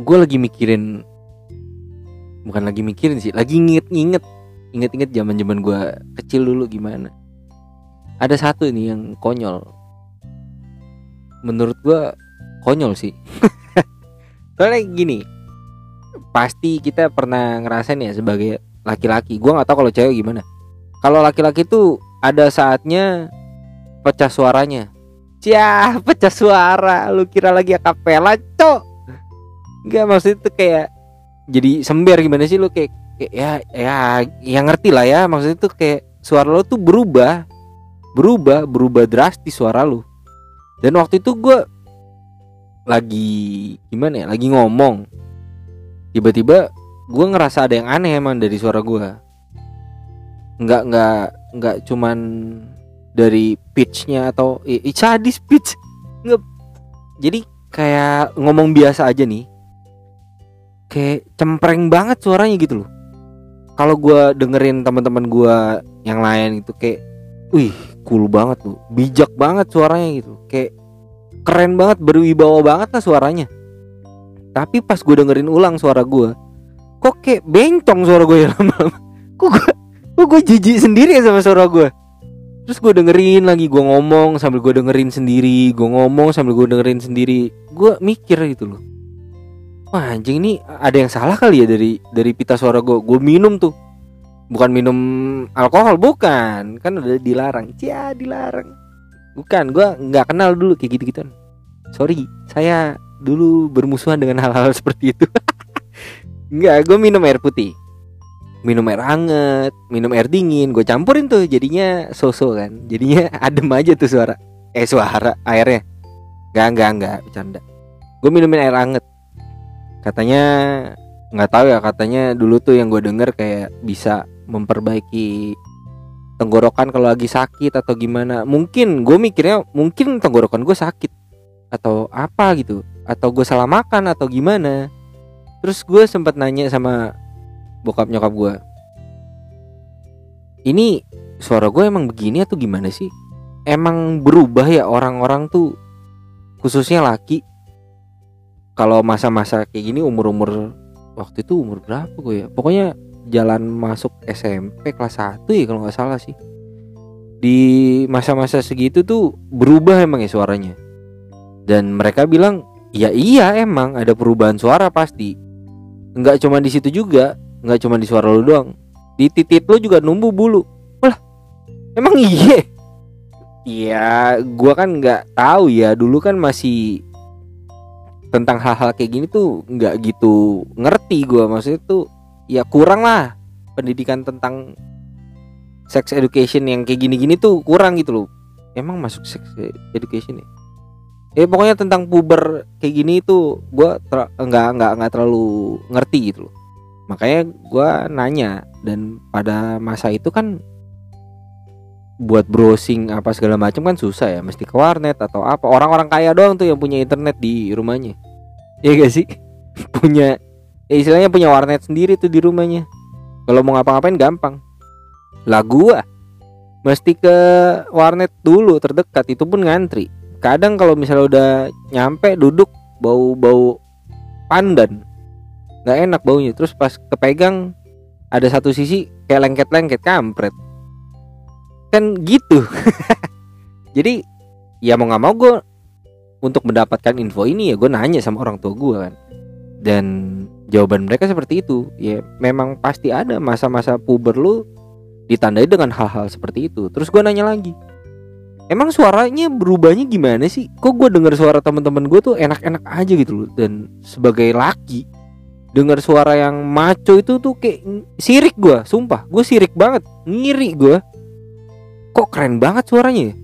gue lagi mikirin bukan lagi mikirin sih lagi nginget-nginget inget-inget zaman zaman gue kecil dulu gimana. Ada satu ini yang konyol. Menurut gue konyol sih. Soalnya gini pasti kita pernah ngerasain ya sebagai laki-laki. Gue nggak tahu kalau cewek gimana. Kalau laki-laki tuh ada saatnya pecah suaranya. Cia, pecah suara. Lu kira lagi akapela, cok. Enggak maksud itu kayak jadi sember gimana sih lu? Kayak, kayak ya ya yang ngerti lah ya. Maksud itu kayak suara lu tuh berubah. Berubah berubah drastis suara lu. Dan waktu itu gue lagi gimana ya lagi ngomong. Tiba-tiba gue ngerasa ada yang aneh emang dari suara gue nggak nggak nggak cuman dari pitchnya atau eh, sadis pitch. Nggak jadi kayak ngomong biasa aja nih kayak cempreng banget suaranya gitu loh. Kalau gue dengerin teman-teman gue yang lain itu kayak wih cool banget tuh. Bijak banget suaranya gitu. Kayak keren banget berwibawa banget lah suaranya. Tapi pas gue dengerin ulang suara gue kok kayak bencong suara gue ya lama-lama kok gue kok gue jijik sendiri ya sama suara gue terus gue dengerin lagi gue ngomong sambil gue dengerin sendiri gue ngomong sambil gue dengerin sendiri. Gue mikir gitu loh wah anjing ini ada yang salah kali ya dari dari pita suara gue gue minum tuh. Bukan minum alkohol bukan. Kan udah dilarang. Cia dilarang. Bukan gue nggak kenal dulu kayak gitu gituan sorry saya dulu bermusuhan dengan hal-hal seperti itu. Nggak gue minum air putih. Minum air hangat, minum air dingin, gue campurin tuh jadinya soso kan, jadinya adem aja tuh suara, eh suara airnya, nggak nggak nggak bercanda, gue minumin air hangat, katanya nggak tahu ya katanya dulu tuh yang gue denger kayak bisa memperbaiki tenggorokan kalau lagi sakit atau gimana, mungkin gue mikirnya mungkin tenggorokan gue sakit atau apa gitu, atau gue salah makan atau gimana, terus gue sempat nanya sama bokap nyokap gue ini suara gue emang begini atau gimana sih? Emang berubah ya orang-orang tuh khususnya laki kalau masa-masa kayak gini umur-umur waktu itu umur berapa gue ya? Pokoknya jalan masuk SMP kelas 1 ya kalau nggak salah sih. Di masa-masa segitu tuh berubah emang ya suaranya. Dan mereka bilang ya iya emang ada perubahan suara pasti. Nggak cuma di situ juga nggak cuma di suara lu doang. Di titik lu juga numbuh bulu. Lah emang iya? Iya, gua kan nggak tahu ya. Dulu kan masih tentang hal-hal kayak gini tuh nggak gitu ngerti gua. Maksudnya tuh ya kurang lah pendidikan tentang sex education yang kayak gini-gini tuh kurang gitu loh. Emang masuk sex education ya? Eh pokoknya tentang puber kayak gini gua ter- nggak nggak nggak terlalu ngerti gitu loh makanya gue nanya dan pada masa itu kan buat browsing apa segala macam kan susah ya mesti ke warnet atau apa. Orang-orang kaya doang tuh yang punya internet di rumahnya. Ya gak sih? Punya ya istilahnya punya warnet sendiri tuh di rumahnya. Kalau mau ngapa-ngapain gampang. Lah gua mesti ke warnet dulu terdekat itu pun ngantri. Kadang kalau misalnya udah nyampe duduk bau-bau pandan nggak enak baunya. Terus pas kepegang ada satu sisi kayak lengket-lengket kampret kan gitu. Jadi ya mau nggak mau gue untuk mendapatkan info ini ya gue nanya sama orang tua gue kan. Dan jawaban mereka seperti itu. Ya memang pasti ada masa-masa puber lu ditandai dengan hal-hal seperti itu. Terus gue nanya lagi emang suaranya berubahnya gimana sih? Kok gue dengar suara teman-teman gue tuh enak-enak aja gitu loh? Dan sebagai laki dengar suara yang maco itu tuh kayak sirik gue sumpah. Gue sirik banget ngiri gue kok keren banget suaranya ya?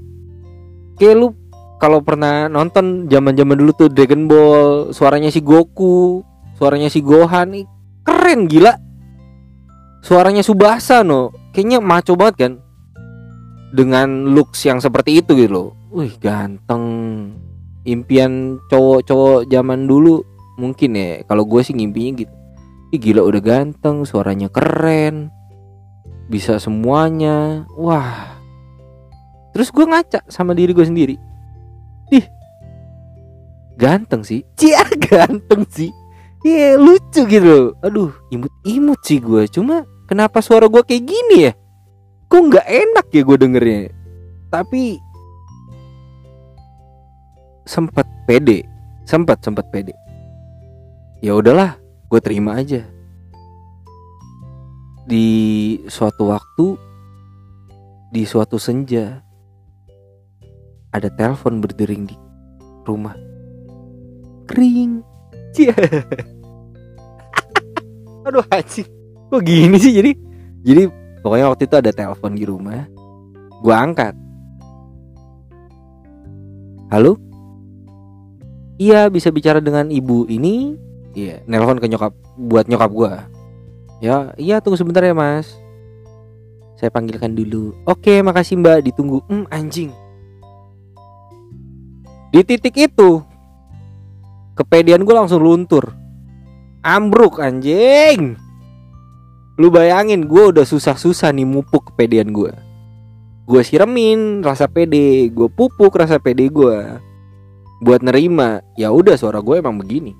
kayak lu kalau pernah nonton zaman zaman dulu tuh Dragon Ball suaranya si Goku suaranya si Gohan nih keren gila. Suaranya Subasa no. Kayaknya maco banget kan? Dengan looks yang seperti itu gitu loh. Wih ganteng. Impian cowok-cowok zaman dulu mungkin ya kalau gue sih ngimpinya gitu. Ih gila udah ganteng suaranya keren. Bisa semuanya. Wah terus gue ngaca sama diri gue sendiri. Ih ganteng sih. Cia ganteng sih. Iya lucu gitu. Aduh imut-imut sih gue Cuma kenapa suara gue kayak gini ya? Kok nggak enak ya gue dengernya? Tapi Sempet pede. Sempet sempet pede. Ya udahlah gue terima aja. Di suatu waktu Di suatu senja Ada telepon berdering di rumah. Kering. Aduh haji Kok gini sih jadi? Jadi pokoknya waktu itu ada telepon di rumah. Gua angkat. Halo? Iya bisa bicara dengan ibu ini? Iya Nelpon ke nyokap Buat nyokap gua. Ya iya tunggu sebentar ya mas. Saya panggilkan dulu. Oke makasih mbak. Ditunggu. Hmm anjing Di titik itu kepedean gue langsung luntur. Ambruk anjing. Lu bayangin gue udah susah-susah nih mupuk kepedean gue gue siremin rasa pede. Gue pupuk rasa pede gue buat nerima ya udah suara gue emang begini.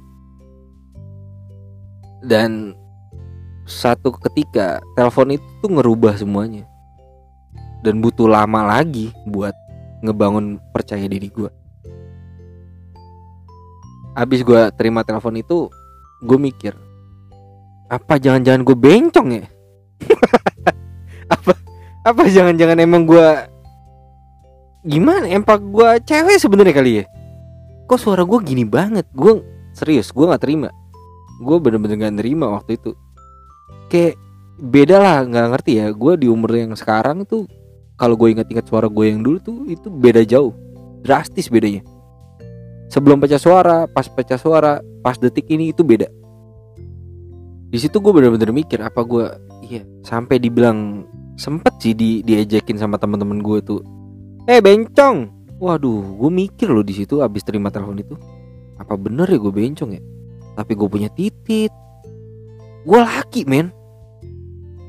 Dan satu ketika telepon itu tuh ngerubah semuanya. Dan butuh lama lagi buat ngebangun percaya diri gue Abis gue terima telepon itu Gue mikir Apa jangan-jangan gue bencong ya? Apa Apa jangan-jangan emang gue Gimana? Empak gue cewek sebenarnya kali ya? Kok suara gue gini banget? Gue serius gue gak terima. Gue bener-bener gak nerima waktu itu. Kayak beda lah nggak ngerti ya. Gue di umur yang sekarang tuh kalau gue ingat-ingat suara gue yang dulu tuh itu beda jauh. Drastis bedanya sebelum pecah suara, pas pecah suara, pas detik ini itu beda. Di situ gue bener-bener mikir apa gue, iya sampai dibilang sempet sih di diejekin sama teman-teman gue tuh. Eh bencong, waduh, gue mikir loh di situ abis terima telepon itu, apa bener ya gue bencong ya? Tapi gue punya titit, gue laki men.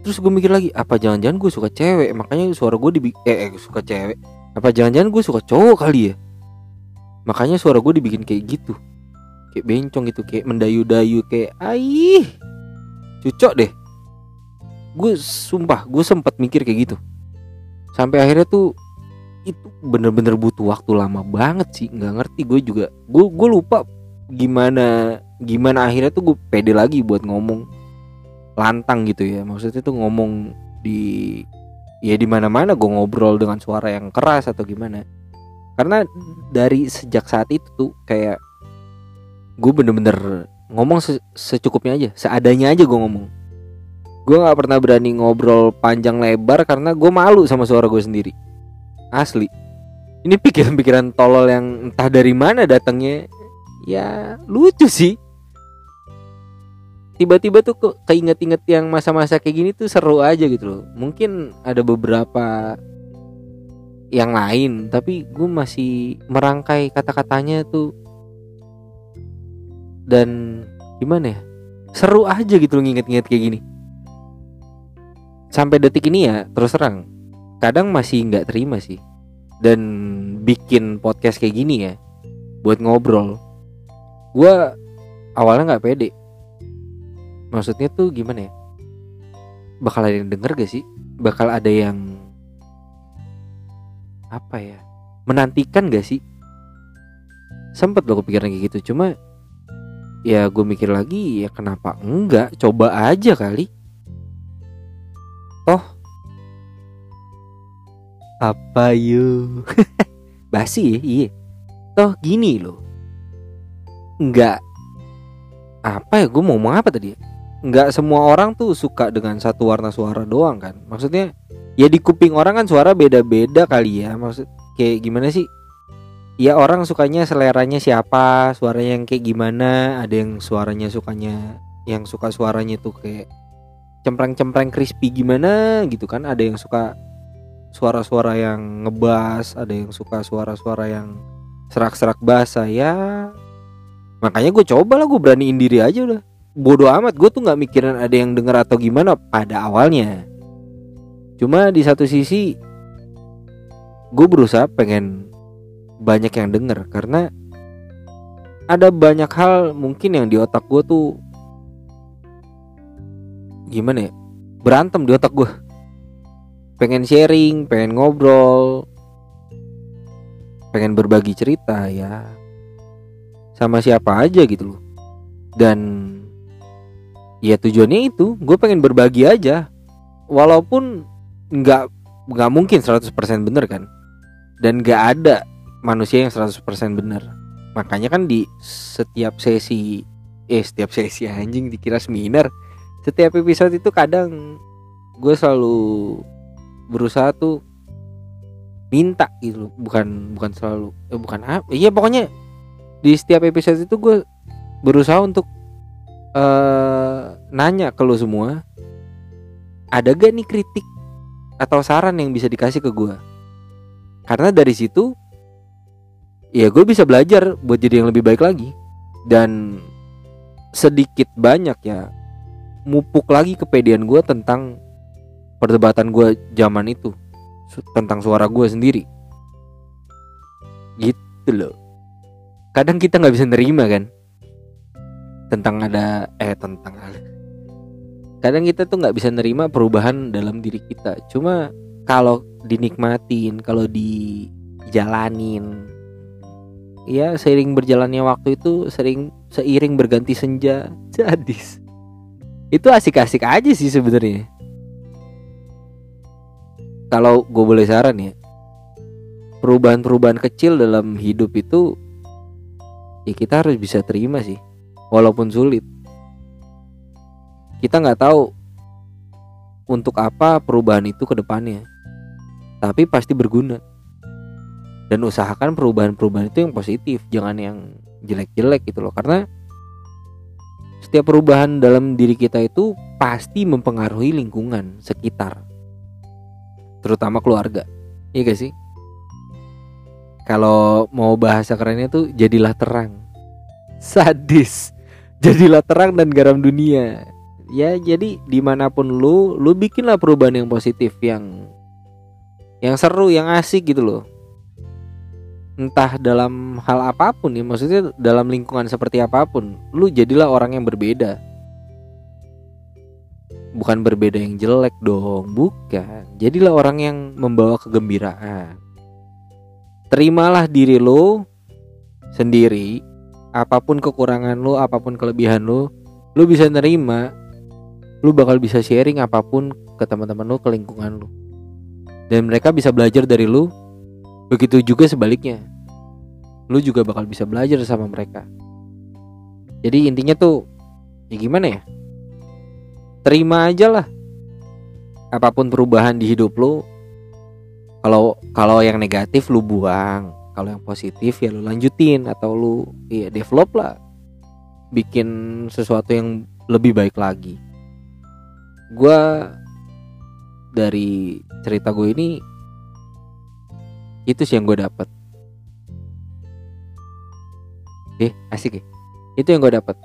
Terus gue mikir lagi, apa jangan-jangan gue suka cewek, makanya suara gue di eh, eh suka cewek. Apa jangan-jangan gue suka cowok kali ya? Makanya suara gue dibikin kayak gitu. Kayak bencong gitu kayak mendayu-dayu kayak aih cucok deh. Gue sumpah gue sempat mikir kayak gitu. Sampai akhirnya tuh itu bener-bener butuh waktu lama banget sih nggak ngerti gue juga. Gue gue lupa gimana gimana akhirnya tuh gue pede lagi buat ngomong lantang gitu ya. Maksudnya tuh ngomong di ya di mana mana gue ngobrol dengan suara yang keras atau gimana karena dari sejak saat itu tuh kayak gue bener-bener ngomong se secukupnya aja seadanya aja gue ngomong. Gue nggak pernah berani ngobrol panjang lebar karena gue malu sama suara gue sendiri. Asli. Ini pikiran-pikiran tolol yang entah dari mana datangnya ya lucu sih. Tiba-tiba tuh keinget-inget yang masa-masa kayak gini tuh seru aja gitu loh. Mungkin ada beberapa yang lain tapi gue masih merangkai kata-katanya tuh. Dan gimana ya? Seru aja gitu nginget-nginget kayak gini. Sampai detik ini ya terus terang kadang masih nggak terima sih. Dan bikin podcast kayak gini ya buat ngobrol gue awalnya nggak pede. Maksudnya tuh gimana ya? Bakal ada yang denger gak sih? Bakal ada yang apa ya menantikan gak sih? Sempet lo kepikiran kayak gitu cuma ya gue mikir lagi ya kenapa enggak? Coba aja kali. Toh apa yuk basi ya iya. Toh gini loh. Enggak. Apa ya gue mau ngomong apa tadi Enggak semua orang tuh suka dengan satu warna suara doang kan? Maksudnya ya di kuping orang kan suara beda-beda kali ya maksud kayak gimana sih? Ya orang sukanya seleranya siapa suaranya yang kayak gimana ada yang suaranya sukanya yang suka suaranya tuh kayak cempreng-cempreng crispy gimana gitu kan? Ada yang suka suara-suara yang ngebas ada yang suka suara-suara yang serak-serak basah ya. Makanya gue coba lah gue beraniin diri aja udah. Bodoh amat gue tuh nggak mikirin ada yang denger atau gimana pada awalnya Cuma di satu sisi gue berusaha pengen banyak yang denger karena ada banyak hal mungkin yang di otak gue tuh gimana ya berantem di otak gue pengen sharing pengen ngobrol pengen berbagi cerita ya sama siapa aja gitu loh. Dan ya tujuannya itu gue pengen berbagi aja. Walaupun nggak nggak mungkin 100% bener kan? Dan nggak ada manusia yang 100% bener. Makanya kan di setiap sesi eh setiap sesi anjing dikira seminar setiap episode itu kadang gue selalu berusaha tuh minta gitu bukan bukan selalu eh, bukan apa iya pokoknya di setiap episode itu gue berusaha untuk uh, nanya ke lo semua ada gak nih kritik atau saran yang bisa dikasih ke gue karena dari situ ya gue bisa belajar buat jadi yang lebih baik lagi. Dan sedikit banyak ya mupuk lagi kepedean gue tentang perdebatan gue zaman itu. Tentang suara gue sendiri. Gitu loh. Kadang kita nggak bisa nerima kan? Tentang ada eh tentang kadang kita tuh nggak bisa nerima perubahan dalam diri kita. Cuma kalau dinikmatin kalau dijalanin ya seiring berjalannya waktu itu sering seiring berganti senja jadis itu asik-asik aja sih sebenarnya. Kalau gue boleh saran ya perubahan-perubahan kecil dalam hidup itu ya kita harus bisa terima sih walaupun sulit kita nggak tahu untuk apa perubahan itu ke depannya tapi pasti berguna dan usahakan perubahan-perubahan itu yang positif jangan yang jelek-jelek gitu loh karena setiap perubahan dalam diri kita itu pasti mempengaruhi lingkungan sekitar. Terutama keluarga. Iya gak sih? Kalau mau bahasa kerennya tuh jadilah terang. Sadis. Jadilah terang dan garam dunia. Ya jadi di mana pun lu, lu bikinlah perubahan yang positif yang yang seru, yang asik gitu loh. Entah dalam hal apa pun ya maksudnya dalam lingkungan seperti apa pun lu jadilah orang yang berbeda. Bukan berbeda yang jelek dong bukan. Jadilah orang yang membawa kegembiraan. Terimalah diri lu sendiri apa pun kekurangan lu apa pun kelebihan lu lu bisa nerima lu bakal bisa sharing apa pun ke teman-teman lu ke lingkungan lu dan mereka bisa belajar dari lu Begitu juga sebaliknya. Lu juga bakal bisa belajar sama mereka. Jadi intinya tuh ya gimana ya? Terima aja lah. Apa pun perubahan di hidup lu. Kalau kalau yang negatif lu buang, kalau yang positif ya lu lanjutin atau lu ya develop lah. Bikin sesuatu yang lebih baik lagi. Gua dari cerita gue ini itu sih yang gue dapat eh asik ya? Itu yang gue dapat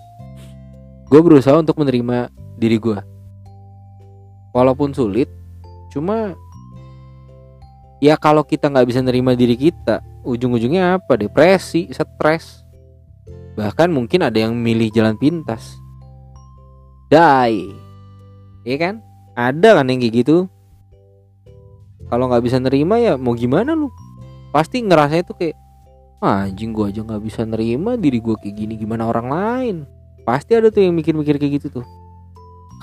gue berusaha untuk menerima diri gue walaupun sulit cuma ya kalau kita nggak bisa nerima diri kita ujung-ujungnya apa? Depresi stres. Bahkan mungkin ada yang milih jalan pintas. Die iya kan? Ada kan yang kayak gitu? Kalau nggak bisa nerima ya mau gimana lu? Pasti ngerasa itu kayak ah, anjing gue aja nggak bisa nerima diri gue kayak gini gimana orang lain? Pasti ada tuh yang mikir-mikir kayak gitu tuh.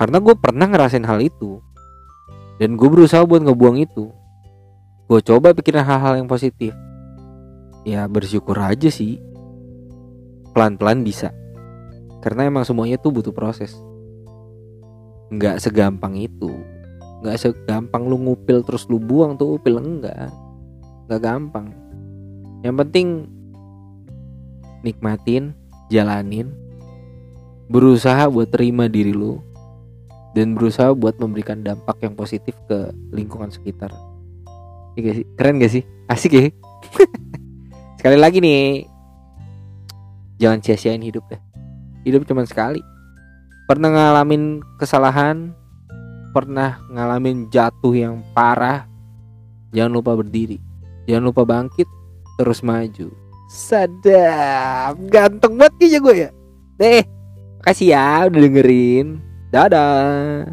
Karena gue pernah ngerasain hal itu. Dan gue berusaha buat ngebuang itu. Gue coba pikirin hal-hal yang positif. Ya bersyukur aja sih. Pelan-pelan bisa. Karena emang semuanya tuh butuh proses nggak segampang itu. Nggak segampang lu ngupil terus lu buang tuh upil enggak. Gak gampang. Yang penting nikmatin jalanin berusaha buat terima diri lu dan berusaha buat memberikan dampak yang positif ke lingkungan sekitar. Iya? Keren gak sih? Asik ya? sekali lagi nih. Jangan sia-siain hidup deh Hidup cuma sekali Pernah ngalamin kesalahan? Pernah ngalamin jatuh yang parah? Jangan lupa berdiri. Jangan lupa bangkit, terus maju. Sadap. Ganteng banget kayaknya gue ya. Deh Makasih ya udah dengerin. Dadah